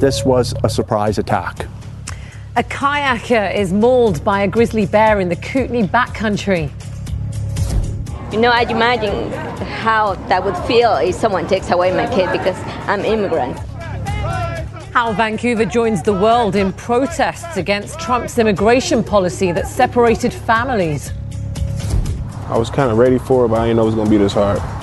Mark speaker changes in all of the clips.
Speaker 1: this was a surprise attack.
Speaker 2: A kayaker is mauled by a grizzly bear in the Kootenay backcountry.
Speaker 3: You know, I'd imagine how that would feel if someone takes away my kid because I'm immigrant.
Speaker 2: How Vancouver joins the world in protests against Trump's immigration policy that separated families.
Speaker 4: I was kind of ready for it, but I didn't know it was going to be this hard.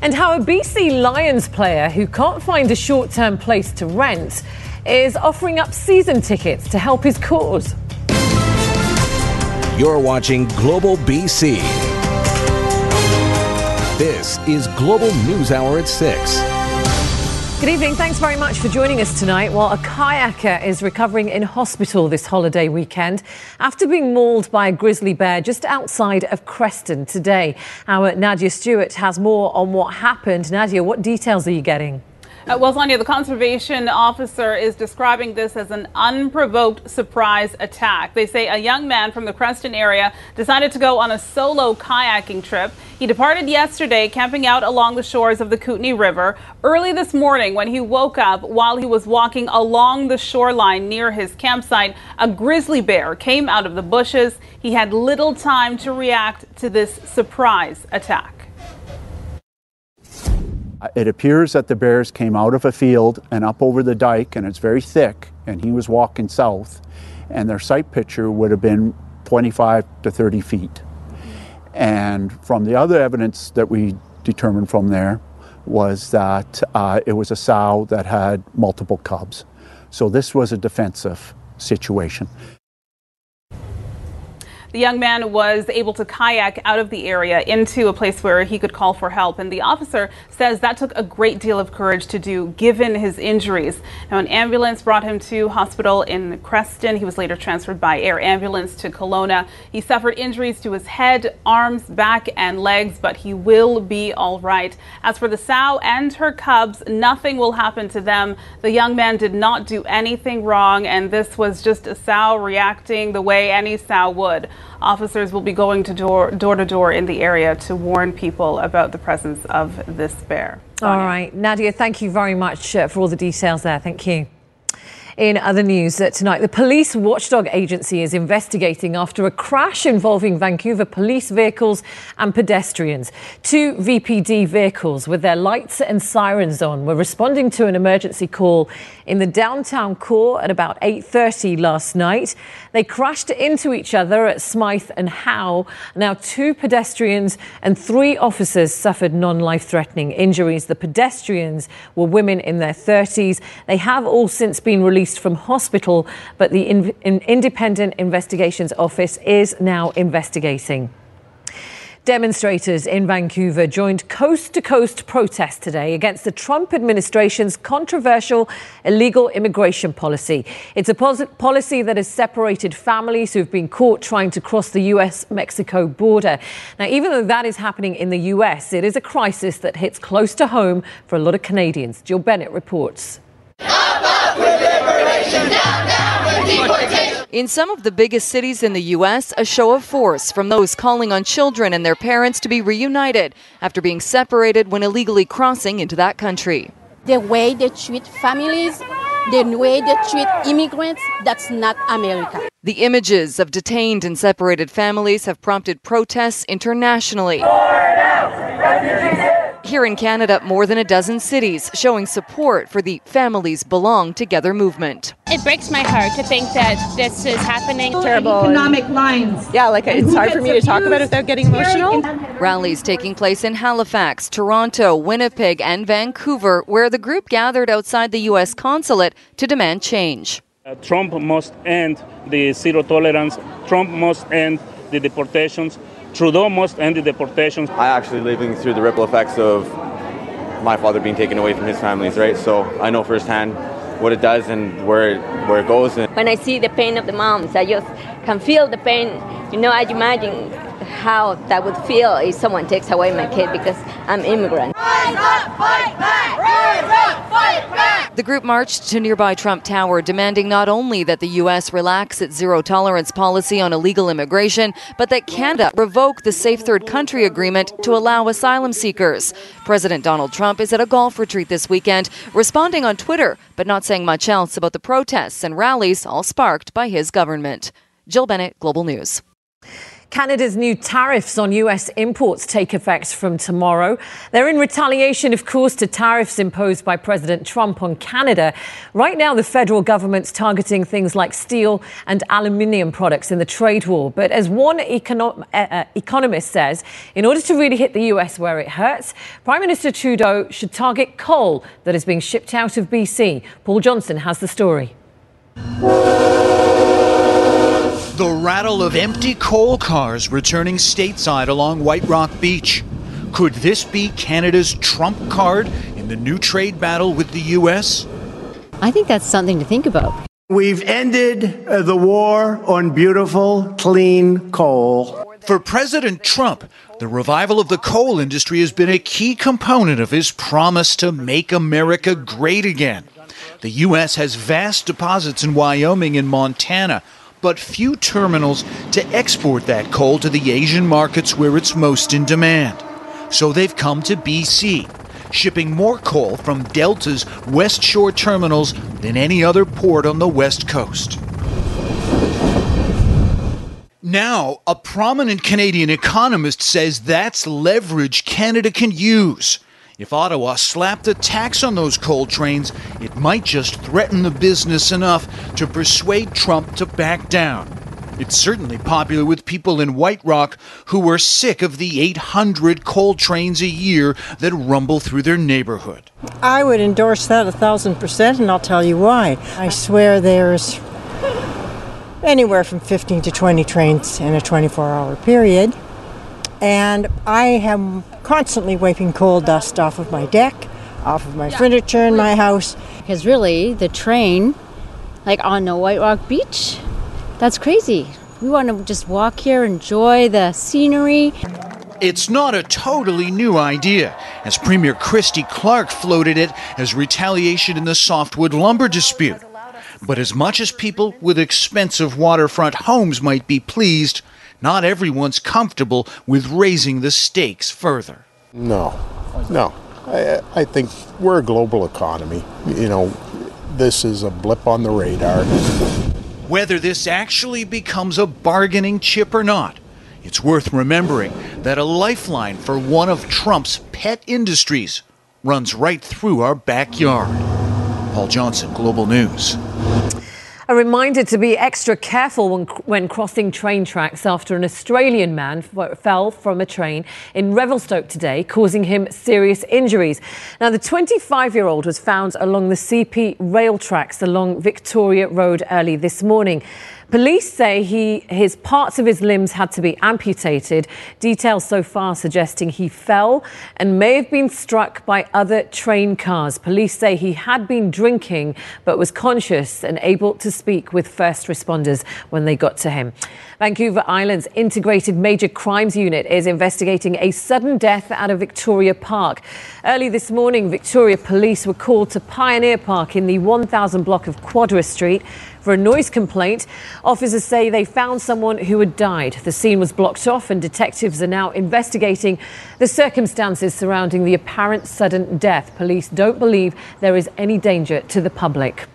Speaker 2: And how a BC Lions player who can't find a short term place to rent is offering up season tickets to help his cause.
Speaker 5: You're watching Global BC. This is Global News Hour at 6.
Speaker 2: Good evening. Thanks very much for joining us tonight. While a kayaker is recovering in hospital this holiday weekend after being mauled by a grizzly bear just outside of Creston today. Our Nadia Stewart has more on what happened. Nadia, what details are you getting?
Speaker 6: Uh, well, Sonia, the conservation officer is describing this as an unprovoked surprise attack. They say a young man from the Creston area decided to go on a solo kayaking trip. He departed yesterday, camping out along the shores of the Kootenay River. Early this morning, when he woke up while he was walking along the shoreline near his campsite, a grizzly bear came out of the bushes. He had little time to react to this surprise attack.
Speaker 1: It appears that the bears came out of a field and up over the dike, and it's very thick, and he was walking south, and their sight picture would have been 25 to 30 feet. And from the other evidence that we determined from there was that uh, it was a sow that had multiple cubs. So this was a defensive situation.
Speaker 6: The young man was able to kayak out of the area into a place where he could call for help. And the officer says that took a great deal of courage to do given his injuries. Now, an ambulance brought him to hospital in Creston. He was later transferred by air ambulance to Kelowna. He suffered injuries to his head, arms, back, and legs, but he will be all right. As for the sow and her cubs, nothing will happen to them. The young man did not do anything wrong, and this was just a sow reacting the way any sow would. Officers will be going to door, door to door in the area to warn people about the presence of this bear.
Speaker 2: All right, Nadia, thank you very much uh, for all the details there. Thank you. In other news uh, tonight, the police watchdog agency is investigating after a crash involving Vancouver police vehicles and pedestrians. Two VPD vehicles with their lights and sirens on were responding to an emergency call in the downtown core at about 8:30 last night. They crashed into each other at Smithe and Howe. Now, two pedestrians and three officers suffered non-life-threatening injuries. The pedestrians were women in their 30s. They have all since been released released from hospital, but the in, in Independent Investigations Office is now investigating. Demonstrators in Vancouver joined coast to coast protests today against the Trump administration's controversial illegal immigration policy. It's a policy that has separated families who've been caught trying to cross the US Mexico border. Now, even though that is happening in the US, it is a crisis that hits close to home for a lot of Canadians. Jill Bennett reports.
Speaker 7: In some of the biggest cities in the U.S., a show of force from those calling on children and their parents to be reunited after being separated when illegally crossing into that country.
Speaker 8: The way they treat families, the way they treat immigrants, that's not America.
Speaker 7: The images of detained and separated families have prompted protests internationally. Here in Canada, more than a dozen cities showing support for the Families Belong Together movement.
Speaker 9: It breaks my heart to think that this is happening.
Speaker 10: Terrible. Economic lines.
Speaker 11: Yeah, like it's hard for me to talk about it without getting emotional.
Speaker 7: Rallies taking place in Halifax, Toronto, Winnipeg, and Vancouver, where the group gathered outside the U.S. consulate to demand change.
Speaker 12: Uh, Trump must end the zero tolerance. Trump must end the deportations. Trudeau must end the deportations.
Speaker 13: I actually living through the ripple effects of my father being taken away from his families, right? So I know firsthand what it does and where it, where it goes.
Speaker 3: When I see the pain of the moms, I just can feel the pain. You know, I imagine how that would feel if someone takes away my kid because I'm immigrant.
Speaker 14: Rise up, fight back! Rise up, fight back!
Speaker 7: The group marched to nearby Trump Tower, demanding not only that the U.S. relax its zero tolerance policy on illegal immigration, but that Canada revoke the Safe Third Country Agreement to allow asylum seekers. President Donald Trump is at a golf retreat this weekend, responding on Twitter, but not saying much else about the protests and rallies, all sparked by his government. Jill Bennett, Global News.
Speaker 2: Canada's new tariffs on US imports take effect from tomorrow. They're in retaliation, of course, to tariffs imposed by President Trump on Canada. Right now, the federal government's targeting things like steel and aluminium products in the trade war. But as one econo- uh, uh, economist says, in order to really hit the US where it hurts, Prime Minister Trudeau should target coal that is being shipped out of BC. Paul Johnson has the story.
Speaker 14: The rattle of empty coal cars returning stateside along White Rock Beach. Could this be Canada's trump card in the new trade battle with the U.S.?
Speaker 15: I think that's something to think about.
Speaker 16: We've ended uh, the war on beautiful, clean coal.
Speaker 14: For President Trump, the revival of the coal industry has been a key component of his promise to make America great again. The U.S. has vast deposits in Wyoming and Montana, but few terminals to export that coal to the Asian markets where it's most in demand. So they've come to BC, shipping more coal from Delta's Westshore terminals than any other port on the West Coast. Now, a prominent Canadian economist says that's leverage Canada can use. If Ottawa slapped a tax on those coal trains, it might just threaten the business enough to persuade Trump to back down. It's certainly popular with people in White Rock who are sick of the 800 coal trains a year that rumble through their neighborhood.
Speaker 17: I would endorse that a thousand percent, and I'll tell you why. I swear there's anywhere from 15 to 20 trains in a 24 hour period. And I am constantly wiping coal dust off of my deck, off of my furniture in my house.
Speaker 15: Because really, the train, like on the White Rock Beach, that's crazy. We want to just walk here, enjoy the scenery.
Speaker 14: It's not a totally new idea, as Premier Christy Clark floated it as retaliation in the softwood lumber dispute. But as much as people with expensive waterfront homes might be pleased, not everyone's comfortable with raising the stakes further.
Speaker 18: No, no. I, I think we're a global economy. You know, this is a blip on the radar.
Speaker 14: Whether this actually becomes a bargaining chip or not, it's worth remembering that a lifeline for one of Trump's pet industries runs right through our backyard. Paul Johnson, Global News.
Speaker 2: A reminder to be extra careful when, when, crossing train tracks after an Australian man fell from a train in Revelstoke today, causing him serious injuries. Now, the 25 year old was found along the CP rail tracks along Victoria Road early this morning. Police say he, his parts of his limbs had to be amputated. Details so far suggesting he fell and may have been struck by other train cars. Police say he had been drinking but was conscious and able to speak with first responders when they got to him. Vancouver Island's Integrated Major Crimes Unit is investigating a sudden death at a Victoria Park. Early this morning, Victoria Police were called to Pioneer Park in the 1000 block of Quadra Street for a noise complaint. Officers say they found someone who had died. The scene was blocked off, and detectives are now investigating the circumstances surrounding the apparent sudden death. Police don't believe there is any danger to the public.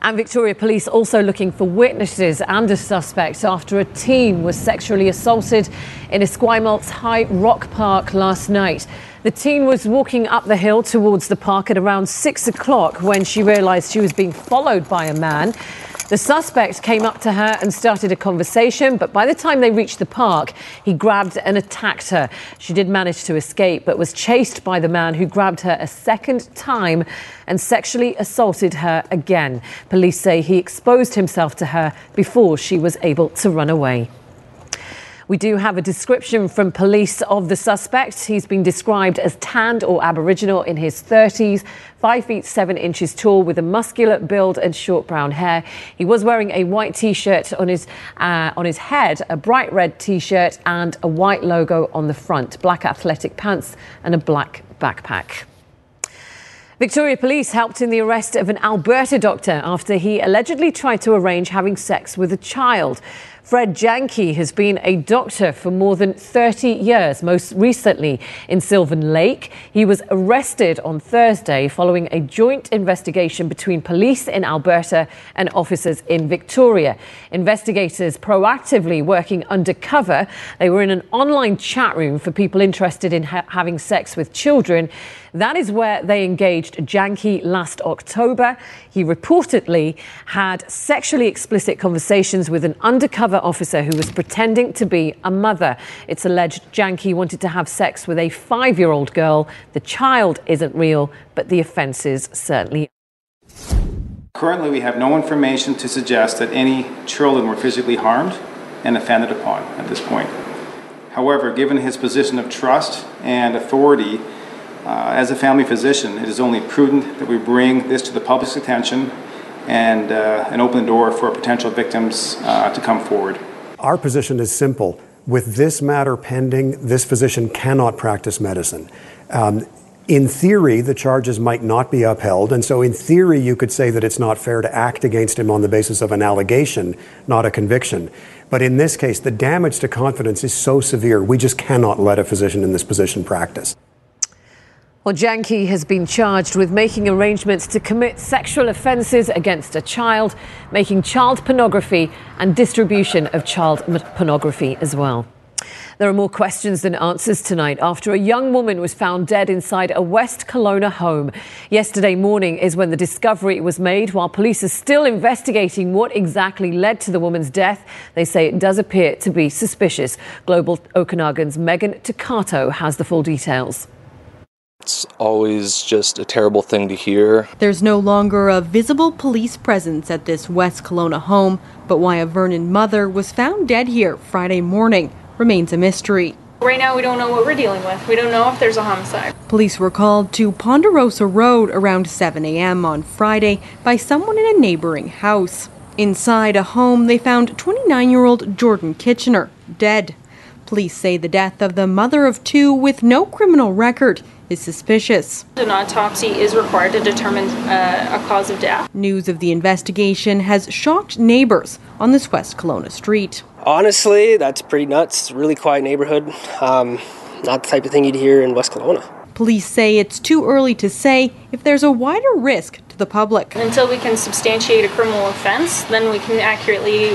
Speaker 2: And Victoria Police also looking for witnesses and a suspect after a teen was sexually assaulted in Esquimalt High Rock Park last night. The teen was walking up the hill towards the park at around six o'clock when she realised she was being followed by a man. The suspect came up to her and started a conversation, but by the time they reached the park, he grabbed and attacked her. She did manage to escape, but was chased by the man who grabbed her a second time and sexually assaulted her again. Police say he exposed himself to her before she was able to run away. We do have a description from police of the suspect. He's been described as tanned or Aboriginal in his 30s, 5 feet 7 inches tall, with a muscular build and short brown hair. He was wearing a white t shirt on, his, uh, on his head, a bright red t shirt, and a white logo on the front, black athletic pants, and a black backpack. Victoria Police helped in the arrest of an Alberta doctor after he allegedly tried to arrange having sex with a child. Fred Janke has been a doctor for more than 30 years, most recently in Sylvan Lake. He was arrested on Thursday following a joint investigation between police in Alberta and officers in Victoria. Investigators proactively working undercover. They were in an online chat room for people interested in ha- having sex with children. That is where they engaged Janke last October. He reportedly had sexually explicit conversations with an undercover officer who was pretending to be a mother. It's alleged Janke wanted to have sex with a five year old girl. The child isn't real, but the offences certainly.
Speaker 19: Currently, we have no information to suggest that any children were physically harmed and offended upon at this point. However, given his position of trust and authority, uh, as a family physician, it is only prudent that we bring this to the public's attention and, uh, and open the door for potential victims uh, to come forward.
Speaker 20: Our position is simple. With this matter pending, this physician cannot practice medicine. Um, in theory, the charges might not be upheld, and so in theory, you could say that it's not fair to act against him on the basis of an allegation, not a conviction. But in this case, the damage to confidence is so severe, we just cannot let a physician in this position practice.
Speaker 2: Well, Janke has been charged with making arrangements to commit sexual offences against a child, making child pornography, and distribution of child pornography as well. There are more questions than answers tonight after a young woman was found dead inside a West Kelowna home. Yesterday morning is when the discovery was made. While police are still investigating what exactly led to the woman's death, they say it does appear to be suspicious. Global Okanagan's Megan Turcato has the full details.
Speaker 21: It's always just a terrible thing to hear.
Speaker 22: There's no longer a visible police presence at this West Kelowna home, but why a Vernon mother was found dead here Friday morning remains a mystery.
Speaker 23: Right now, we don't know what we're dealing with. We don't know if there's a homicide.
Speaker 22: Police were called to Ponderosa Road around 7 a.m. on Friday by someone in a neighboring house. Inside a home, they found 29 year old Jordan Kitchener dead. Police say the death of the mother of two with no criminal record is suspicious.
Speaker 23: An autopsy is required to determine uh, a cause of death.
Speaker 22: News of the investigation has shocked neighbors on this West Kelowna street.
Speaker 24: Honestly, that's pretty nuts. Really quiet neighborhood. Um, not the type of thing you'd hear in West Kelowna.
Speaker 22: Police say it's too early to say if there's a wider risk to the public.
Speaker 23: Until we can substantiate a criminal offense, then we can accurately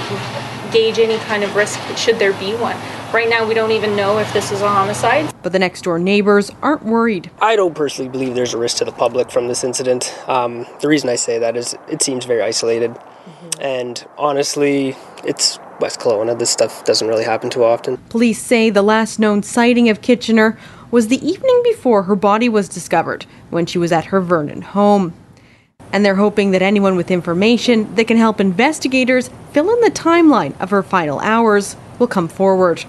Speaker 23: gauge any kind of risk should there be one. Right now, we don't even know if this is a homicide.
Speaker 22: But the next door neighbors aren't worried.
Speaker 24: I don't personally believe there's a risk to the public from this incident. Um, the reason I say that is it seems very isolated. Mm-hmm. And honestly, it's West Kelowna. This stuff doesn't really happen too often.
Speaker 22: Police say the last known sighting of Kitchener was the evening before her body was discovered when she was at her Vernon home. And they're hoping that anyone with information that can help investigators fill in the timeline of her final hours will come forward.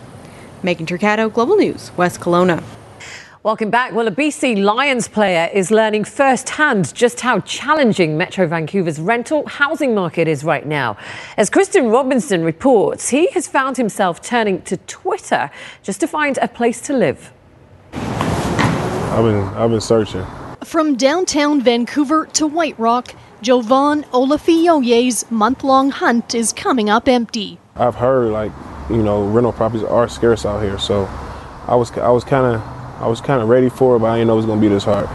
Speaker 22: Megan Turcato, Global News, West Kelowna.
Speaker 2: Welcome back. Well, a BC Lions player is learning firsthand just how challenging Metro Vancouver's rental housing market is right now. As Kristen Robinson reports, he has found himself turning to Twitter just to find a place to live.
Speaker 4: I've been I've been searching.
Speaker 25: From downtown Vancouver to White Rock, Jovan Olafioye's month-long hunt is coming up empty.
Speaker 4: I've heard like you know, rental properties are scarce out here. So I was I was kind of I was kind of ready for it, but I didn't know it was going to be this hard.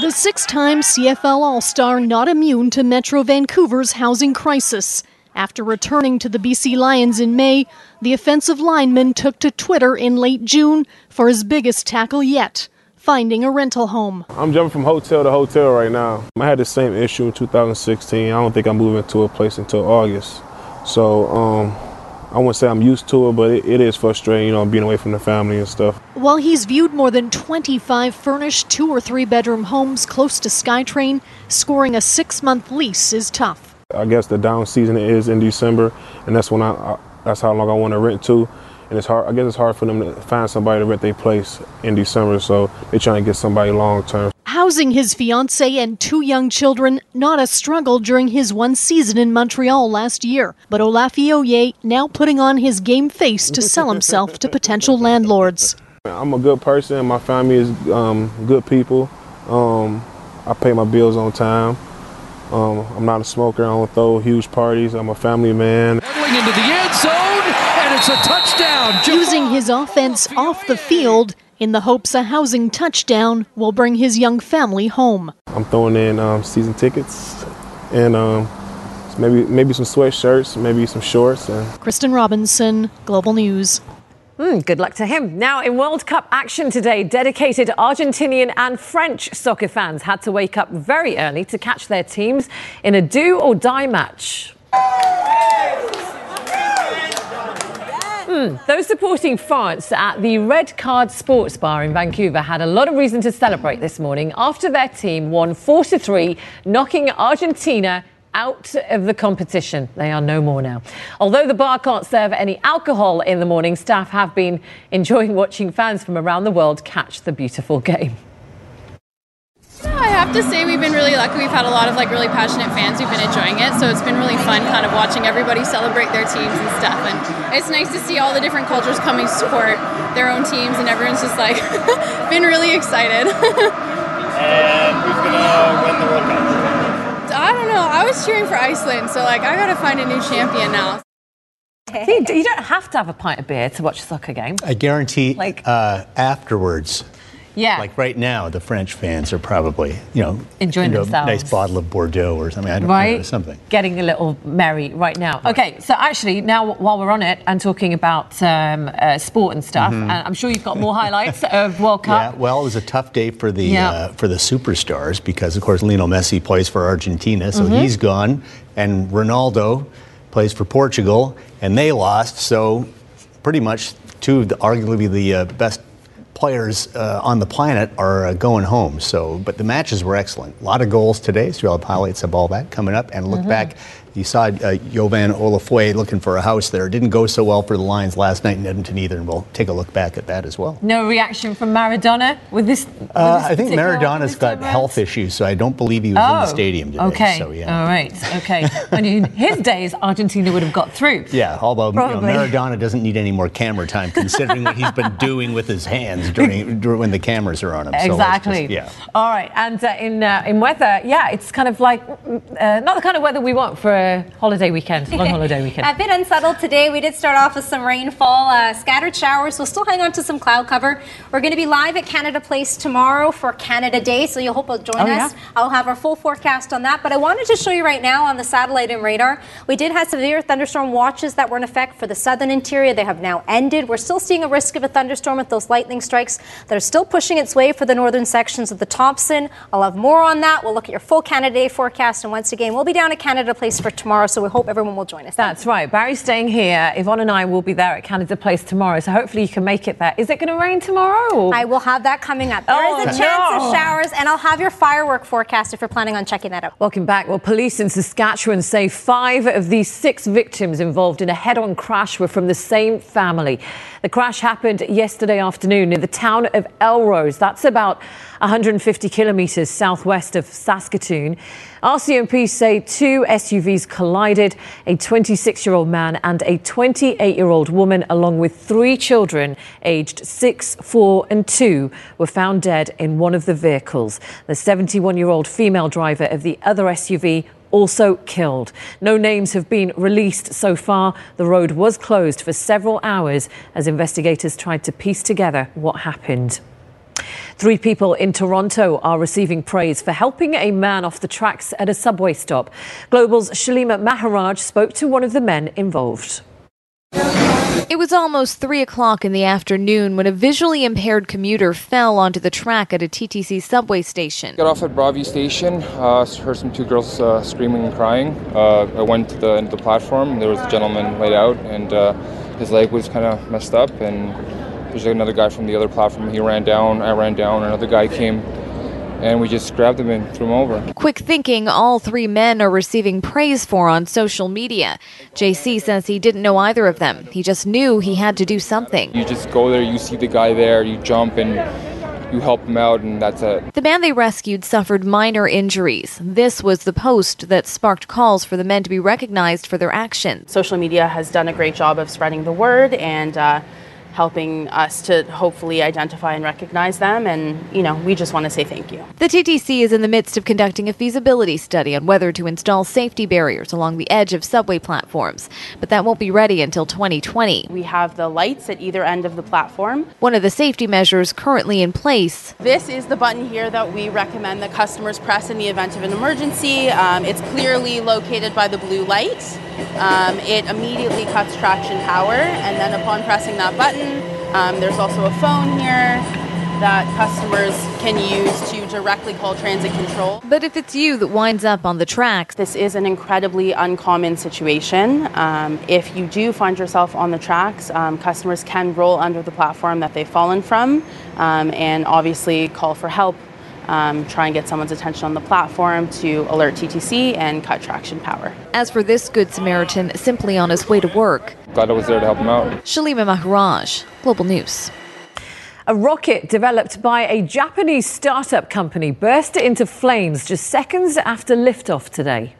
Speaker 25: The six-time CFL All-Star not immune to Metro Vancouver's housing crisis. After returning to the BC Lions in May, the offensive lineman took to Twitter in late June for his biggest tackle yet finding a rental home.
Speaker 4: I'm jumping from hotel to hotel right now. I had the same issue in 2016. I don't think I'm moving to a place until August. So um, I wouldn't say I'm used to it, but it, it is frustrating, you know, being away from the family and stuff.
Speaker 25: While he's viewed more than 25 furnished two or three bedroom homes close to SkyTrain, scoring a six month lease is tough.
Speaker 4: I guess the down season is in December, and that's when I, I that's how long I want to rent to. And it's hard. I guess it's hard for them to find somebody to rent their place in December, so they're trying to get somebody long term.
Speaker 25: Housing his fiancee and two young children, not a struggle during his one season in Montreal last year. But Olafioye now putting on his game face to sell himself to potential landlords.
Speaker 4: I'm a good person. My family is um, good people. Um, I pay my bills on time. Um, I'm not a smoker. I don't throw huge parties. I'm a family man.
Speaker 26: Going into the end zone, and it's a touchdown.
Speaker 25: Using his offense off the field in the hopes a housing touchdown will bring his young family home.
Speaker 4: I'm throwing in um, season tickets and um, maybe maybe some sweatshirts, maybe some shorts. And
Speaker 25: Kristen Robinson, Global News.
Speaker 2: Mm, good luck to him. Now, in World Cup action today, dedicated Argentinian and French soccer fans had to wake up very early to catch their teams in a do or die match. Mm, those supporting France at the Red Card Sports Bar in Vancouver had a lot of reason to celebrate this morning after their team won 4 3, knocking Argentina out of the competition. They are no more now. Although the bar can't serve any alcohol in the morning, staff have been enjoying watching fans from around the world catch the beautiful game.
Speaker 27: I have to say we've been really lucky. We've had a lot of like really passionate fans who've been enjoying it. So it's been really fun kind of watching everybody celebrate their teams and stuff. And it's nice to see all the different cultures coming to support their own teams and everyone's just like been really excited.
Speaker 28: and who's gonna win the World Cup?
Speaker 27: I don't know. I was cheering for Iceland, so like I gotta find a new champion now.
Speaker 2: See, you don't have to have a pint of beer to watch a soccer game.
Speaker 29: I guarantee
Speaker 2: Like-
Speaker 29: uh, afterwards.
Speaker 2: Yeah.
Speaker 29: Like right now, the French fans are probably, you know,
Speaker 2: Enjoying
Speaker 29: into
Speaker 2: themselves.
Speaker 29: A nice bottle of Bordeaux or something. I don't
Speaker 2: right?
Speaker 29: know, something.
Speaker 2: Getting a little merry right now. Okay, so actually, now while we're on it and talking about um, uh, sport and stuff,
Speaker 29: Mhm.
Speaker 2: and I'm sure you've got more highlights of World Cup.
Speaker 29: Yeah, well, it was a tough day for the
Speaker 2: Yeah.
Speaker 29: uh, for the superstars because, of course, Lionel Messi plays for Argentina, so
Speaker 2: Mhm.
Speaker 29: he's gone, and Ronaldo plays for Portugal, and they lost. So, pretty much two of the arguably the uh, best players uh, on the planet are uh, going home. So, but the matches were excellent. A lot of goals today. So you'll have highlights of all that coming up. And look
Speaker 2: Mhm.
Speaker 29: back. You saw uh, Jovan Olafioye looking for a house there. Didn't go so well for the Lions last night in Edmonton either, and we'll take a look back at that as well.
Speaker 2: No reaction from Maradona with this. with
Speaker 29: Uh,
Speaker 2: this
Speaker 29: I think Maradona's got health issues, so I don't believe he was in the stadium today.
Speaker 2: Okay.
Speaker 29: So yeah.
Speaker 2: All right. Okay. when in his days, Argentina would have got through.
Speaker 29: Yeah, although you know, Maradona doesn't need any more camera time, considering what he's been doing with his hands during, during when the cameras are on him. So
Speaker 2: Exactly.
Speaker 29: just- yeah.
Speaker 2: All right. And uh, in uh, in weather, yeah, it's kind of like mm, uh, not the kind of weather we want for holiday weekend, long holiday weekend.
Speaker 30: A bit unsettled today. We did start off with some rainfall, uh, scattered showers. We'll still hang on to some cloud cover. We're going to be live at Canada Place tomorrow for Canada Day, so you'll hope you'll join
Speaker 31: Oh,
Speaker 30: us.
Speaker 31: yeah.
Speaker 30: I'll have our full forecast on that. But I wanted to show you right now on the satellite and radar. We did have severe thunderstorm watches that were in effect for the southern interior. They have now ended. We're still seeing a risk of a thunderstorm with those lightning strikes that are still pushing its way for the northern sections of the Thompson. I'll have more on that. We'll look at your full Canada Day forecast. And once again, we'll be down at Canada Place for tomorrow, so we hope everyone will join us.
Speaker 2: That's right. Barry's staying here. Yvonne and I will be there at Canada Place tomorrow, so hopefully you can make it there. Is it going to rain tomorrow? or-
Speaker 30: I will have that coming up. There is
Speaker 2: Oh,
Speaker 30: a chance
Speaker 2: no.
Speaker 30: of showers, and I'll have your firework forecast if you're planning on checking that out.
Speaker 2: Welcome back. Well, police in Saskatchewan say five of the six victims involved in a head on crash were from the same family. The crash happened yesterday afternoon near the town of Elrose. That's about 150 kilometres southwest of Saskatoon. RCMP say two SUVs collided. A 26 year old man and a 28 year old woman, along with three children aged six, four, and two, were found dead in one of the vehicles. The 71 year old female driver of the other SUV also killed. No names have been released so far. The road was closed for several hours as investigators tried to piece together what happened. Three people in Toronto are receiving praise for helping a man off the tracks at a subway stop. Global's Shallima Maharaj spoke to one of the men involved.
Speaker 7: It was almost 3 o'clock in the afternoon when a visually impaired commuter fell onto the track at a TTC subway station.
Speaker 32: Got off at Broadview Station, uh, heard some two girls uh, screaming and crying. Uh, I went to the end of the platform. There was a gentleman laid out, and uh, his leg was kind of messed up. And there's another guy from the other platform. He ran down. I ran down. Another guy came, and we just grabbed him and threw him over.
Speaker 7: Quick thinking all three men are receiving praise for on social media. JC says he didn't know either of them. He just knew he had to do something.
Speaker 32: You just go there, you see the guy there, you jump and you help him out, and that's it.
Speaker 7: The man they rescued suffered minor injuries. This was the post that sparked calls for the men to be recognized for their actions.
Speaker 33: Social media has done a great job of spreading the word and uh,
Speaker 34: helping us to hopefully identify and recognize them. And, you know, we just want to say thank you.
Speaker 35: The TTC is in the midst of conducting a feasibility study on whether to install safety barriers along the edge of subway platforms, but that won't be ready until 2020.
Speaker 34: We have the lights at either end of the platform.
Speaker 35: One of the safety measures currently in place.
Speaker 34: This is the button here that we recommend that customers press in the event of an emergency. Um, it's clearly located by the blue light. Um, it immediately cuts traction power, and then upon pressing that button, um, there's also a phone here that customers can use to directly call transit control.
Speaker 35: But if it's you that winds up on the tracks,
Speaker 34: this is an incredibly uncommon situation. Um, if you do find yourself on the tracks, um, customers can roll under the platform that they've fallen from um, and obviously call for help. Um, try and get someone's attention on the platform to alert TTC and cut traction power.
Speaker 35: As for this Good Samaritan, simply on his way to work,
Speaker 32: Glad I was there to help him out.
Speaker 35: Shallima Maharaj, Global News.
Speaker 2: A rocket developed by a Japanese startup company burst into flames just seconds after liftoff today.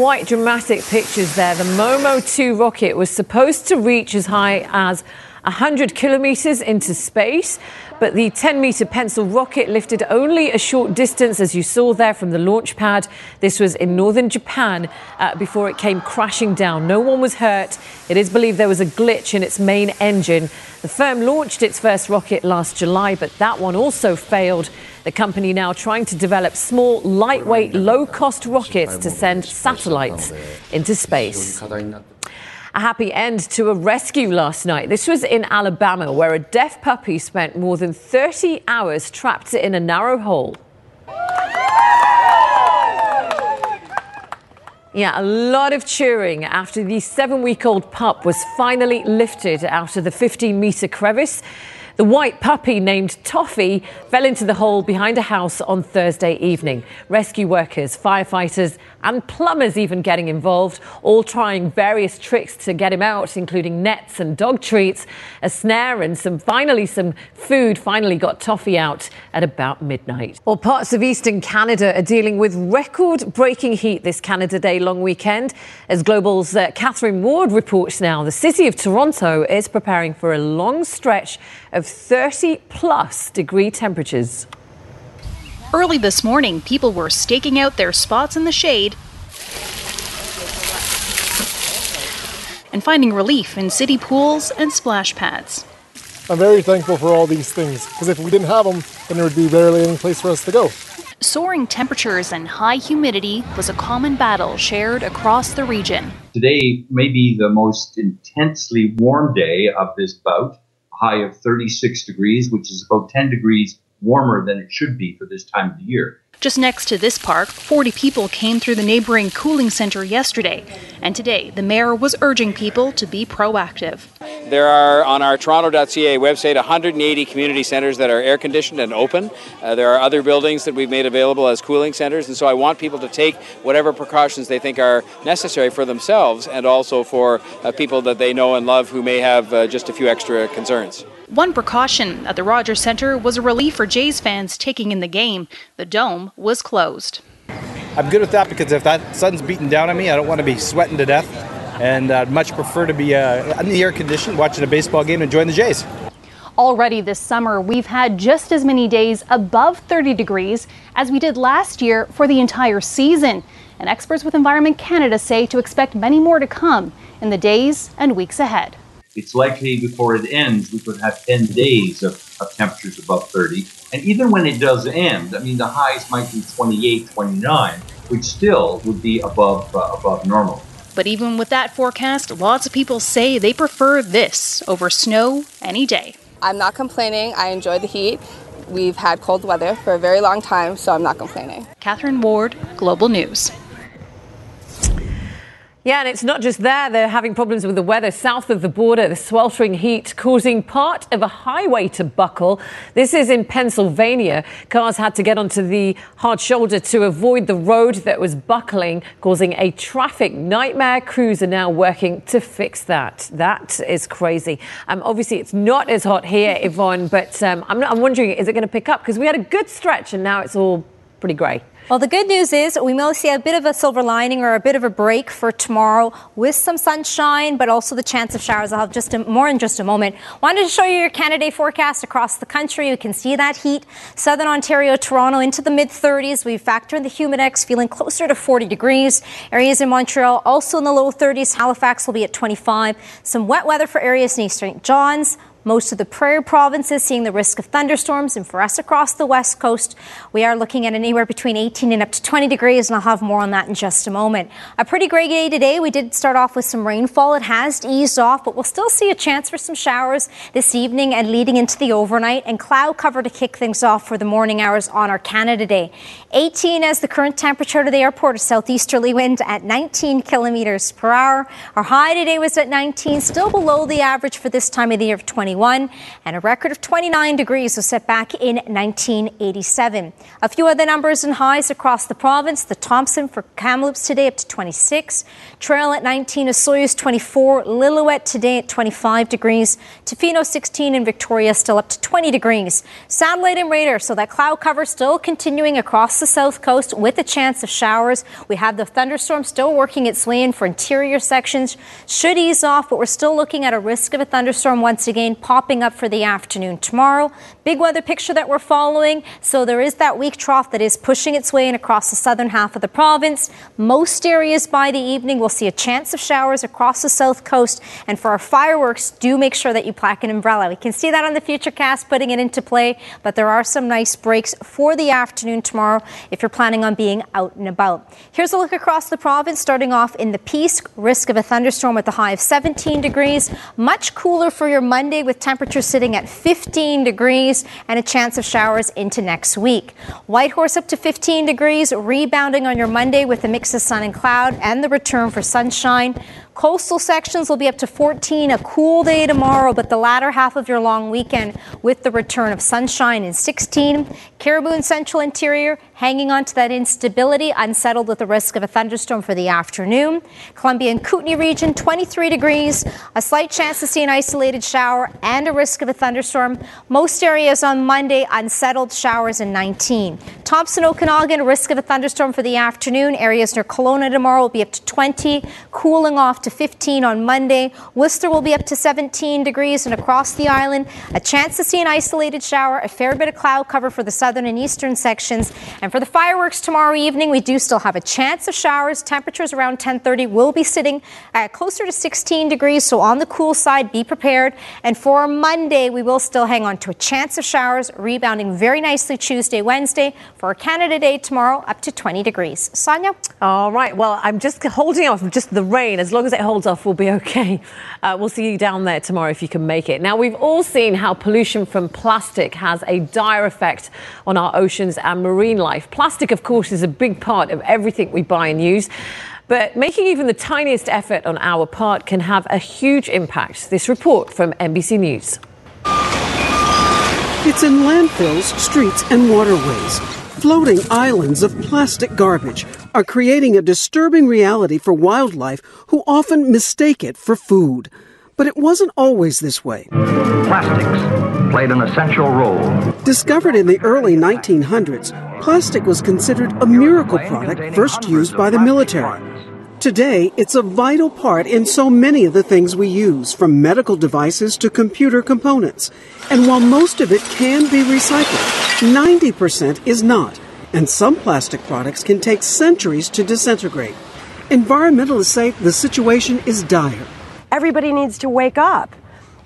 Speaker 2: Quite dramatic pictures there. The Momo 2 rocket was supposed to reach as high as 100 kilometers into space, but the 10 meter pencil rocket lifted only a short distance, as you saw there from the launch pad. This was in northern Japan uh, before it came crashing down. No one was hurt. It is believed there was a glitch in its main engine. The firm launched its first rocket last July, but that one also failed. The company now trying to develop small, lightweight, low cost rockets to send satellites into space. A happy end to a rescue last night. This was in Alabama, where a deaf puppy spent more than 30 hours trapped in a narrow hole. Yeah, a lot of cheering after the seven week old pup was finally lifted out of the 15 metre crevice. The white puppy named Toffee fell into the hole behind a house on Thursday evening. Rescue workers, firefighters, and plumbers even getting involved, all trying various tricks to get him out, including nets and dog treats, a snare, and some finally some food. Finally got Toffee out at about midnight. Well, parts of eastern Canada are dealing with record-breaking heat this Canada Day long weekend. As Global's uh, Catherine Ward reports now, the city of Toronto is preparing for a long stretch of 30 plus degree temperatures.
Speaker 36: Early this morning, people were staking out their spots in the shade and finding relief in city pools and splash pads.
Speaker 37: I'm very thankful for all these things because if we didn't have them, then there would be barely any place for us to go.
Speaker 36: Soaring temperatures and high humidity was a common battle shared across the region.
Speaker 38: Today may be the most intensely warm day of this bout, a high of 36 degrees, which is about 10 degrees warmer than it should be for this time of the year.
Speaker 36: Just next to this park, 40 people came through the neighboring cooling center yesterday. And today, the mayor was urging people to be proactive.
Speaker 39: There are on our Toronto.ca website 180 community centres that are air conditioned and open. Uh, there are other buildings that we've made available as cooling centres, and so I want people to take whatever precautions they think are necessary for themselves and also for uh, people that they know and love who may have uh, just a few extra concerns.
Speaker 36: One precaution at the Rogers Centre was a relief for Jays fans taking in the game. The dome was closed.
Speaker 31: I'm good with that because if that sun's beating down on me, I don't want to be sweating to death. And I'd much prefer to be uh, in the air conditioned, watching a baseball game, and enjoying the Jays.
Speaker 36: Already this summer, we've had just as many days above 30 degrees as we did last year for the entire season. And experts with Environment Canada say to expect many more to come in the days and weeks ahead.
Speaker 38: It's likely before it ends, we could have 10 days of, of temperatures above 30. And even when it does end, I mean, the highs might be 28, 29, which still would be above, uh, above normal.
Speaker 36: But even with that forecast, lots of people say they prefer this over snow any day.
Speaker 33: I'm not complaining. I enjoy the heat. We've had cold weather for a very long time, so I'm not complaining.
Speaker 36: Catherine Ward, Global News.
Speaker 2: Yeah, and it's not just there. They're having problems with the weather south of the border, the sweltering heat causing part of a highway to buckle. This is in Pennsylvania. Cars had to get onto the hard shoulder to avoid the road that was buckling, causing a traffic nightmare. Crews are now working to fix that. That is crazy. Um, obviously, it's not as hot here, Yvonne, but um, I'm, I'm wondering, is it going to pick up? Because we had a good stretch and now it's all pretty grey.
Speaker 30: Well, the good news is we may see a bit of a silver lining or a bit of a break for tomorrow with some sunshine, but also the chance of showers. I'll have just a, more in just a moment. Wanted to show you your Canada forecast across the country. You can see that heat. Southern Ontario, Toronto into the mid 30s. We factor in the humidex, feeling closer to 40 degrees. Areas in Montreal also in the low 30s. Halifax will be at 25. Some wet weather for areas in St. John's. Most of the prairie provinces seeing the risk of thunderstorms, and for us across the west coast, we are looking at anywhere between 18 and up to 20 degrees, and I'll have more on that in just a moment. A pretty great day today. We did start off with some rainfall. It has eased off, but we'll still see a chance for some showers this evening and leading into the overnight, and cloud cover to kick things off for the morning hours on our Canada Day. 18 as the current temperature to the airport, a southeasterly wind at 19 kilometers per hour. Our high today was at 19, still below the average for this time of the year of 20. 21, and a record of 29 degrees was set back in 1987. A few other numbers and highs across the province. The Thompson for Kamloops today up to 26. Trail at 19, Osoyoos 24. Lillooet today at 25 degrees. Tofino 16 and Victoria still up to 20 degrees. Satellite and radar, so that cloud cover still continuing across the south coast with a chance of showers. We have the thunderstorm still working its way in for interior sections. Should ease off, but we're still looking at a risk of a thunderstorm once again popping up for the afternoon tomorrow. Big weather picture that we're following. So there is that weak trough that is pushing its way in across the southern half of the province. Most areas by the evening will see a chance of showers across the south coast. And for our fireworks, do make sure that you pack an umbrella. We can see that on the Futurecast putting it into play, but there are some nice breaks for the afternoon tomorrow if you're planning on being out and about. Here's a look across the province, starting off in the Peace. Risk of a thunderstorm with a high of 17 degrees. Much cooler for your Monday with temperatures sitting at 15 degrees and a chance of showers into next week. Whitehorse up to 15 degrees, rebounding on your Monday with a mix of sun and cloud and the return for sunshine. Coastal sections will be up to 14, a cool day tomorrow, but the latter half of your long weekend with the return of sunshine in 16. Cariboo and central interior hanging on to that instability, unsettled with the risk of a thunderstorm for the afternoon. Columbia and Kootenay region, 23 degrees, a slight chance to see an isolated shower and a risk of a thunderstorm. Most areas on Monday, unsettled showers in 19. Thompson, Okanagan, risk of a thunderstorm for the afternoon. Areas near Kelowna tomorrow will be up to 20, cooling off to 15 on Monday. Worcester will be up to 17 degrees and across the island, a chance to see an isolated shower, a fair bit of cloud cover for the southern and eastern sections. And for the fireworks tomorrow evening, we do still have a chance of showers. Temperatures around 10:30 will be sitting at closer to 16 degrees, so on the cool side, be prepared. And for Monday, we will still hang on to a chance of showers, rebounding very nicely Tuesday, Wednesday. For Canada Day tomorrow, up to 20 degrees. Sonia?
Speaker 2: All right. Well, I'm just holding off just the rain. As long as it holds off, we'll be okay. Uh, we'll see you down there tomorrow if you can make it. Now, we've all seen how pollution from plastic has a dire effect on our oceans and marine life. Plastic, of course, is a big part of everything we buy and use. But making even the tiniest effort on our part can have a huge impact. This report from NBC News.
Speaker 40: It's in landfills, streets, and waterways. Floating islands of plastic garbage are creating a disturbing reality for wildlife who often mistake it for food. But it wasn't always this way.
Speaker 41: Plastics played an essential role.
Speaker 40: Discovered in the early 1900s, plastic was considered a miracle product first used by the military. Today, it's a vital part in so many of the things we use, from medical devices to computer components. And while most of it can be recycled, 90% is not. And some plastic products can take centuries to disintegrate. Environmentalists say the situation is dire.
Speaker 42: Everybody needs to wake up.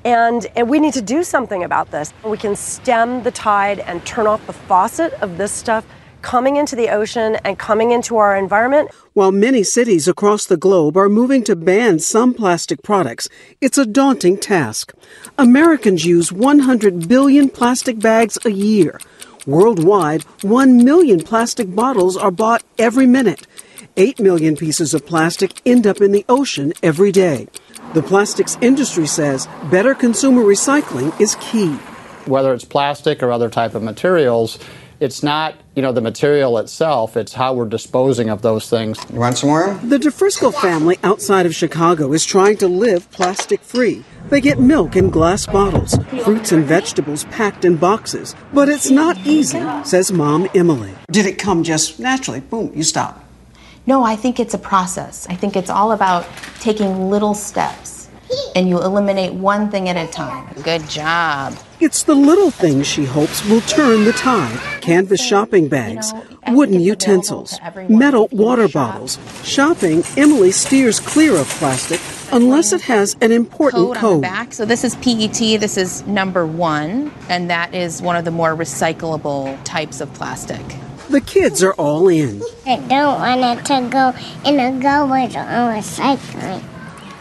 Speaker 42: And, and, we need to do something about this. We can stem the tide and turn off the faucet of this stuff coming into the ocean and coming into our environment.
Speaker 40: While many cities across the globe are moving to ban some plastic products, it's a daunting task. Americans use 100 billion plastic bags a year. Worldwide, 1 million plastic bottles are bought every minute. 8 million pieces of plastic end up in the ocean every day. The plastics industry says better consumer recycling is key.
Speaker 43: Whether it's plastic or other type of materials, it's not, you know, the material itself, it's how we're disposing of those things.
Speaker 40: You want some more? The DeFrisco family outside of Chicago is trying to live plastic free. They get milk in glass bottles, fruits and vegetables packed in boxes. But it's not easy, says mom Emily.
Speaker 44: Did it come just naturally? Boom, you stop.
Speaker 45: No, I think it's a process. I think it's all about taking little steps and you eliminate one thing at a time. Good job.
Speaker 40: It's the little things she hopes will turn the tide. Canvas shopping bags, wooden utensils, metal water bottles. Shopping, Emily steers clear of plastic unless it has an important
Speaker 45: code,
Speaker 40: code.
Speaker 45: back. So this is PET. This is number one, and that is one of the more recyclable types of plastic.
Speaker 40: The kids are all in.
Speaker 46: I don't want it to go in a garbage or recycling.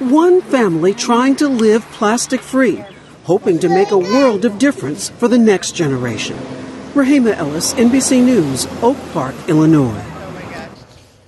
Speaker 40: One family trying to live plastic free, hoping to make a world of difference for the next generation. Rehema Ellis, NBC News, Oak Park, Illinois.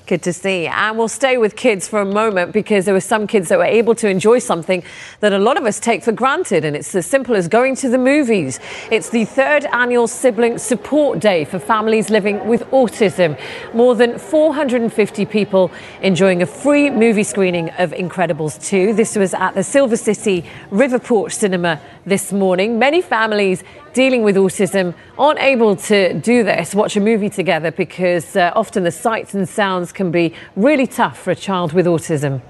Speaker 2: Good to see. And we'll stay with kids for a moment because there were some kids that were able to enjoy something that a lot of us take for granted. And it's as simple as going to the movies. It's the third annual Sibling Support Day for families living with autism. More than 450 people enjoying a free movie screening of Incredibles 2. This was at the Silver City Riverport Cinema this morning. Many families dealing with autism aren't able to do this, watch a movie together, because uh, often the sights and sounds can be really tough for a child with autism.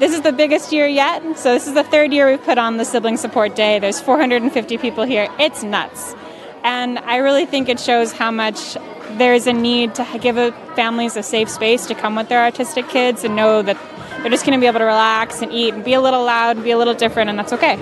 Speaker 47: This is the biggest year yet. So, this is the third year we've put on the Sibling Support Day. There's 450 people here. It's nuts. And I really think it shows how much there's a need to give families a safe space to come with their autistic kids and know that they're just going to be able to relax and eat and be a little loud and be a little different, and that's okay.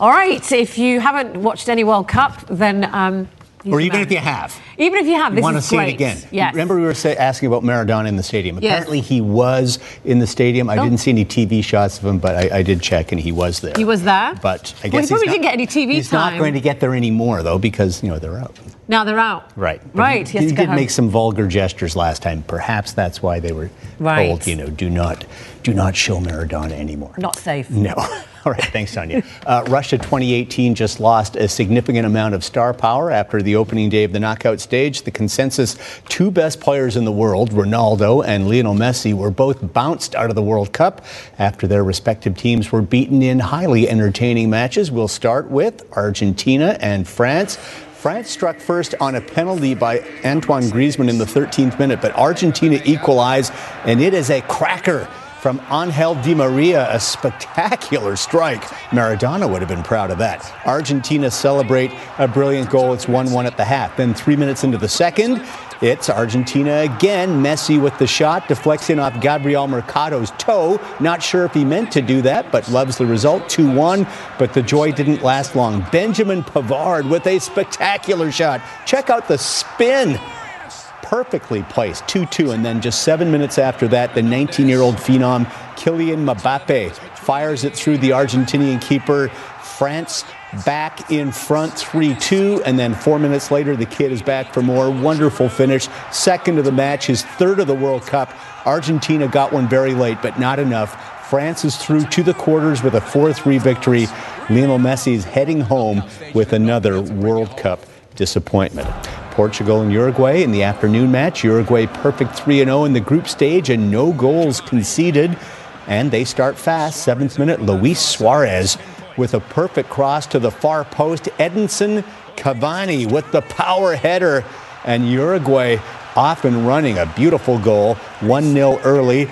Speaker 2: All right, if you haven't watched any World Cup, then. Um,
Speaker 29: Or even if you have.
Speaker 2: Even if you have,
Speaker 29: You
Speaker 2: this
Speaker 29: want to see
Speaker 2: great.
Speaker 29: it again.
Speaker 2: Yes.
Speaker 29: Remember, we were say, asking about Maradona in the stadium.
Speaker 2: Yes.
Speaker 29: Apparently, he was in the stadium. I
Speaker 2: Oh.
Speaker 29: didn't see any TV shots of him, but I, I did check, and he was there.
Speaker 2: He was there.
Speaker 29: But I
Speaker 2: Well, he
Speaker 29: guess he's
Speaker 2: probably
Speaker 29: not,
Speaker 2: didn't get any TV
Speaker 29: he's
Speaker 2: time.
Speaker 29: not going to get there anymore, though, because you know they're out.
Speaker 2: Now they're out.
Speaker 29: Right. But
Speaker 2: Right,
Speaker 29: He,
Speaker 2: he
Speaker 29: he did
Speaker 2: home.
Speaker 29: make some vulgar gestures last time. Perhaps that's why they were
Speaker 2: Right.
Speaker 29: told, you know, do not, do not show Maradona anymore.
Speaker 2: Not safe.
Speaker 29: No. All right, thanks, Sonia. Uh, Russia 2018 just lost a significant amount of star power after the opening day of the knockout stage. The consensus two best players in the world, Ronaldo and Lionel Messi, were both bounced out of the World Cup after their respective teams were beaten in highly entertaining matches. We'll start with Argentina and France. France struck first on a penalty by Antoine Griezmann in the 13th minute, but Argentina equalized, and it is a cracker from Angel Di Maria, a spectacular strike. Maradona would have been proud of that. Argentina celebrate a brilliant goal. It's 1 1 at the half. Then, three minutes into the second, it's Argentina again. Messi with the shot, deflects in off Gabriel Mercado's toe. Not sure if he meant to do that, but loves the result 2 1. But the joy didn't last long. Benjamin Pavard with a spectacular shot. Check out the spin perfectly placed 2-2 and then just seven minutes after that the 19-year-old phenom Kylian Mbappe fires it through the Argentinian keeper. France back in front 3-2 and then four minutes later the kid is back for more. Wonderful finish. Second of the match his third of the World Cup. Argentina got one very late but not enough. France is through to the quarters with a 4-3 victory. Lionel Messi is heading home with another World Cup disappointment. Portugal and Uruguay in the afternoon match. Uruguay perfect 3 0 in the group stage and no goals conceded. And they start fast. Seventh minute, Luis Suarez with a perfect cross to the far post. Edinson Cavani with the power header. And Uruguay off and running. A beautiful goal. 1 0 early.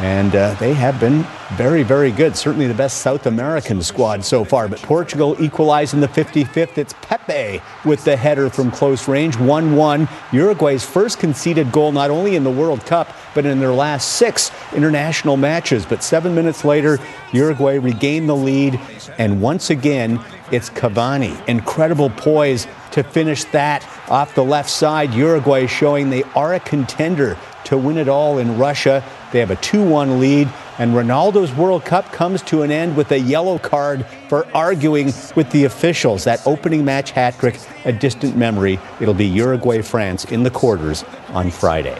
Speaker 29: And uh, they have been very, very good. Certainly the best South American squad so far. But Portugal equalized in the 55th. It's Pepe with the header from close range, 1 1. Uruguay's first conceded goal, not only in the World Cup, but in their last six international matches. But seven minutes later, Uruguay regained the lead. And once again, it's Cavani. Incredible poise to finish that off the left side. Uruguay showing they are a contender to win it all in Russia. They have a 2 1 lead, and Ronaldo's World Cup comes to an end with a yellow card for arguing with the officials. That opening match hat trick, a distant memory. It'll be Uruguay France in the quarters on Friday.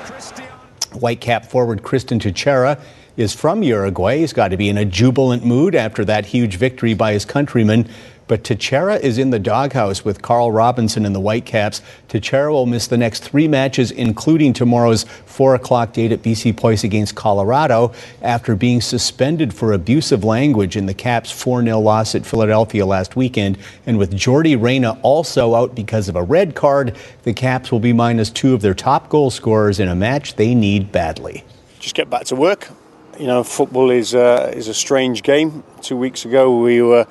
Speaker 29: Whitecap forward Cristian Techera is from Uruguay. He's got to be in a jubilant mood after that huge victory by his countrymen. But Techera is in the doghouse with Carl Robinson and the Whitecaps. Techera will miss the next three matches, including tomorrow's 4 o'clock date at BC Place against Colorado, after being suspended for abusive language in the Caps' 4 0 loss at Philadelphia last weekend. And with Yordy Reyna also out because of a red card, the Caps will be minus two of their top goal scorers in a match they need badly.
Speaker 48: Just get back to work. You know, football is, uh, is a strange game. Two weeks ago, we were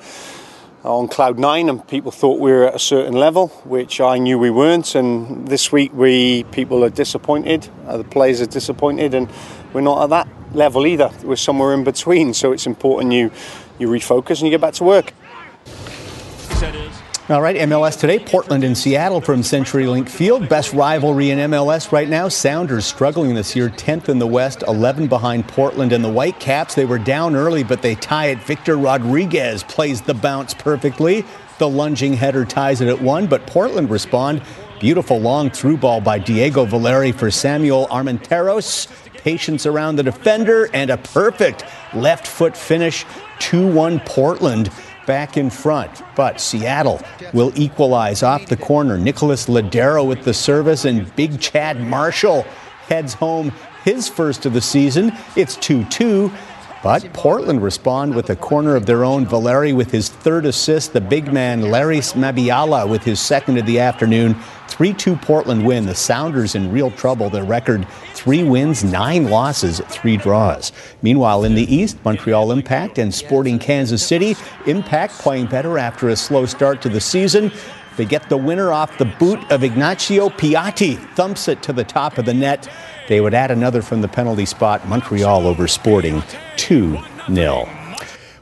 Speaker 48: on cloud nine and people thought we were at a certain level which i knew we weren't. And this week we people are disappointed uh, the players are disappointed and we're not at that level either. We're somewhere in between. So it's important you you refocus and you get back to work
Speaker 29: all right, MLS today, Portland and Seattle from CenturyLink Field. Best rivalry in MLS right now. Sounders struggling this year, 10th in the West, 11 behind Portland and the Whitecaps. They were down early, but they tie it. Victor Rodriguez plays the bounce perfectly. The lunging header ties it at one, but Portland respond. Beautiful long through ball by Diego Valeri for Samuel Armenteros. Patience around the defender and a perfect left foot finish. 2 1 Portland back in front. But Seattle will equalize off the corner. Nicholas Lodeiro with the service, and Big Chad Marshall heads home his first of the season. It's 2 2. But Portland respond with a corner of their own. Valeri with his third assist. The big man, Larrys Mabiala, with his second of the afternoon. 3 2 Portland win. The Sounders in real trouble. Their record three wins, nine losses, three draws. Meanwhile, in the East, Montreal Impact and Sporting Kansas City. Impact playing better after a slow start to the season. They get the winner off the boot of Ignacio Piatti, thumps it to the top of the net. They would add another from the penalty spot. Montreal over Sporting 2 0.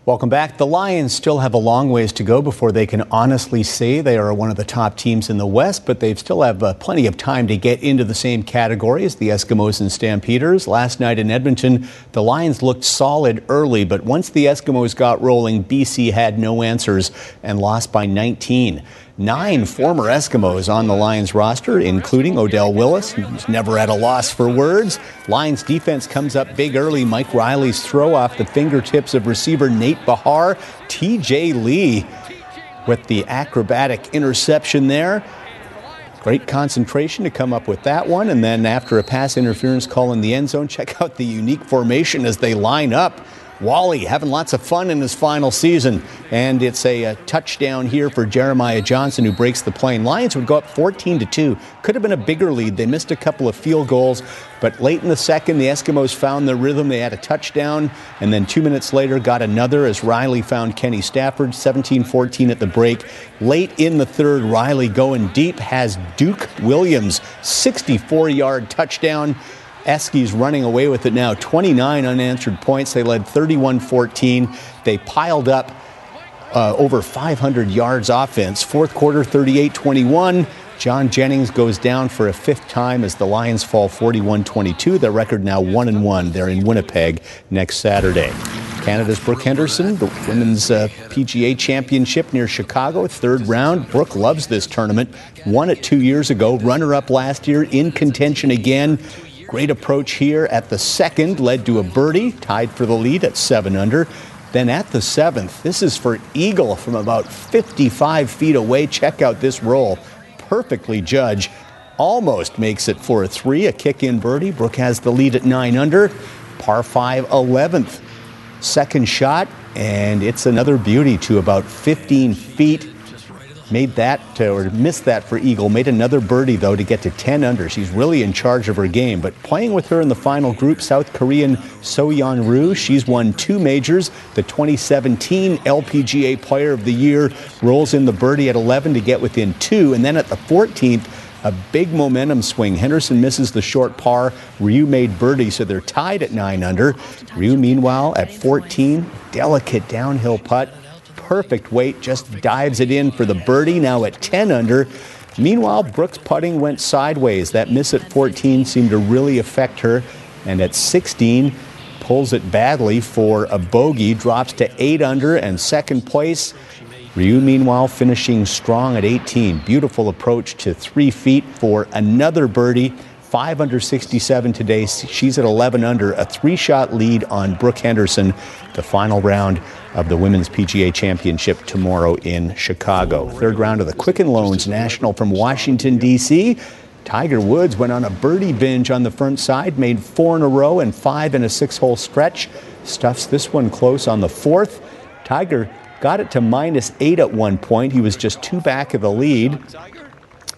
Speaker 29: Welcome back. The Lions still have a long ways to go before they can honestly say they are one of the top teams in the West, but they still have uh, plenty of time to get into the same category as the Eskimos and Stampeders. Last night in Edmonton, the Lions looked solid early, but once the Eskimos got rolling, BC had no answers and lost by 19 nine former Eskimos on the Lions roster, including Odell Willis, who's never at a loss for words. Lions defense comes up big early. Mike Reilly's throw off the fingertips of receiver Nate Behar. TJ Lee with the acrobatic interception there. Great concentration to come up with that one. And then after a pass interference call in the end zone, check out the unique formation as they line up. Wally having lots of fun in his final season. And it's a, a, touchdown here for Jeremiah Johnson, who breaks the plane. Lions would go up 14 to 2. Could have been a bigger lead. They missed a couple of field goals, but late in the second, the Eskimos found their rhythm. They had a touchdown, and then two minutes later, got another as Reilly found Kenny Stafford, 17 14 at the break. Late in the third, Reilly going deep has Duke Williams, 64 yard touchdown. Eskies running away with it now. 29 unanswered points. They led 31 14. They piled up uh, over 500 yards offense. Fourth quarter, 38 21. John Jennings goes down for a fifth time as the Lions fall 41 22. Their record now 1 and 1. They're in Winnipeg next Saturday. Canada's Brooke Henderson, the Women's uh, PGA Championship near Chicago, third round. Brooke loves this tournament. Won it two years ago, runner up last year, in contention again. Great approach here at the second led to a birdie, tied for the lead at seven under. Then at the seventh, this is for Eagle from about 55 feet away. Check out this roll. Perfectly judged. Almost makes it for a three, a kick in birdie. Brooke has the lead at nine under. Par 5, 11th. Second shot, and it's another beauty to about 15 feet made that uh, or missed that for Eagle. Made another birdie though to get to 10 under. She's really in charge of her game. But playing with her in the final group, South Korean Soyeon Ryu. She's won two majors. The 2017 LPGA Player of the Year rolls in the birdie at 11 to get within two, and then at the 14th. A big momentum swing. Henderson misses the short par. Ryu made birdie, so they're tied at 9 under. Ryu, meanwhile, at 14, delicate downhill putt perfect weight, just dives it in for the birdie, now at 10 under. Meanwhile, Brooke's putting went sideways. That miss at 14 seemed to really affect her. And at 16, pulls it badly for a bogey, drops to 8 under and second place. Ryu, meanwhile, finishing strong at 18. Beautiful approach to three feet for another birdie. 5 under 67 today. She's at 11 under, a three shot lead on Brooke Henderson, the final round of the Women's PGA Championship tomorrow in Chicago. Third round of the Quicken Loans National from Washington, D.C. Tiger Woods went on a birdie binge on the front side, made four in a row and five in a six hole stretch. Stuffs this one close on the fourth. Tiger got it to minus eight at one point. He was just two back of the lead.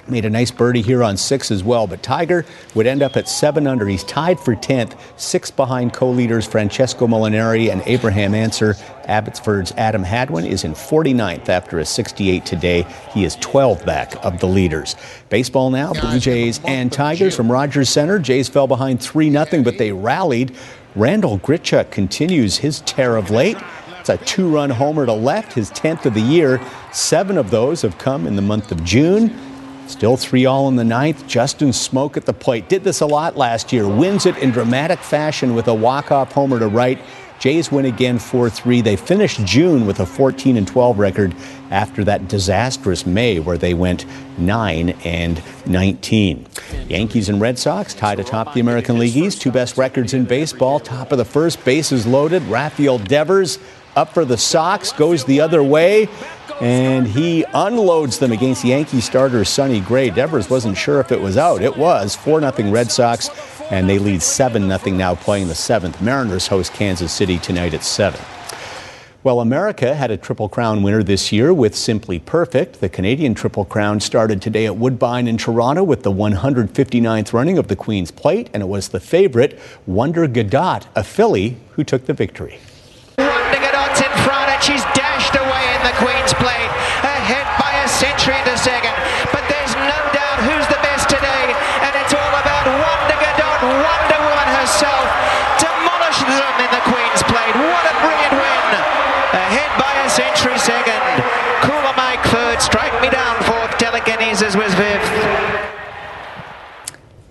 Speaker 29: Made a nice birdie here on six as well, but Tiger would end up at seven under. He's tied for 10th, six behind co leaders Francesco Molinari and Abraham Ancer. Abbotsford's Adam Hadwin is in 49th after a 68 today. He is 12 back of the leaders. Baseball now, Blue Jays and Tigers from Rogers Center. Jays fell behind 3 0, but they rallied. Randall Grichuk continues his tear of late. It's a two run homer to left, his 10th of the year. Seven of those have come in the month of June. Still three all in the ninth. Justin Smoak at the plate. Did this a lot last year. Wins it in dramatic fashion with a walk-off homer to right. Jays win again 4-3. They finished June with a 14 and 12 record after that disastrous May where they went 9 and 19. Yankees and Red Sox tied atop the American League East. Two best records in baseball. Top of the first, bases loaded. Rafael Devers up for the Sox, goes the other way and he unloads them against Yankee starter Sonny Gray. Devers wasn't sure if it was out. It was 4 0 Red Sox, and they lead 7 0 now playing the seventh. Mariners host Kansas City tonight at 7. Well, America had a Triple Crown winner this year with Simply Perfect. The Canadian Triple Crown started today at Woodbine in Toronto with the 159th running of the Queen's Plate, and it was the favorite, Wonder Gadot, a filly, who took the victory.
Speaker 49: Wonder Gadot's in front, and she's dashed away in the Queen's Plate, ahead by into second. But there's no doubt who's the best today, and it's all about Wonder Gadot, Wonder Woman herself, demolished them in the Queen's Plate. What a brilliant win! Ahead by a century second. Cooler Mike third, strike me down fourth, Telekinesis was fifth.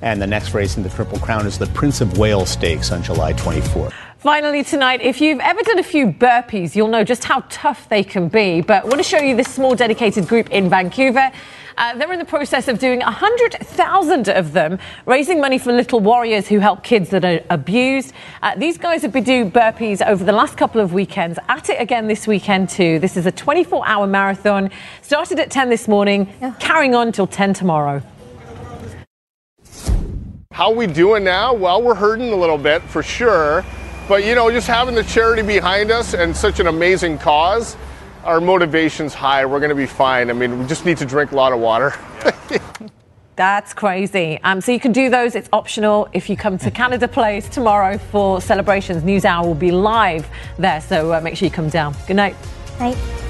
Speaker 29: And the next race in the Triple Crown is the Prince of Wales Stakes on July 24th.
Speaker 2: Finally, tonight, if you've ever done a few burpees, you'll know just how tough they can be. But I want to show you this small dedicated group in Vancouver. Uh, they're in the process of doing 100,000 of them, raising money for little warriors who help kids that are abused. Uh, these guys have been doing burpees over the last couple of weekends, at it again this weekend too. This is a 24 hour marathon, started at 10 this morning, carrying on till 10 tomorrow.
Speaker 50: How we doing now? Well, we're hurting a little bit for sure. But you know, just having the charity behind us and such an amazing cause, our motivation's high. We're going to be fine. I mean, we just need to drink a lot of water.
Speaker 2: That's crazy. Um, so you can do those. It's optional. If you come to Canada Place tomorrow for celebrations, News Hour will be live there. So uh, make sure you come down. Good night.
Speaker 30: Night.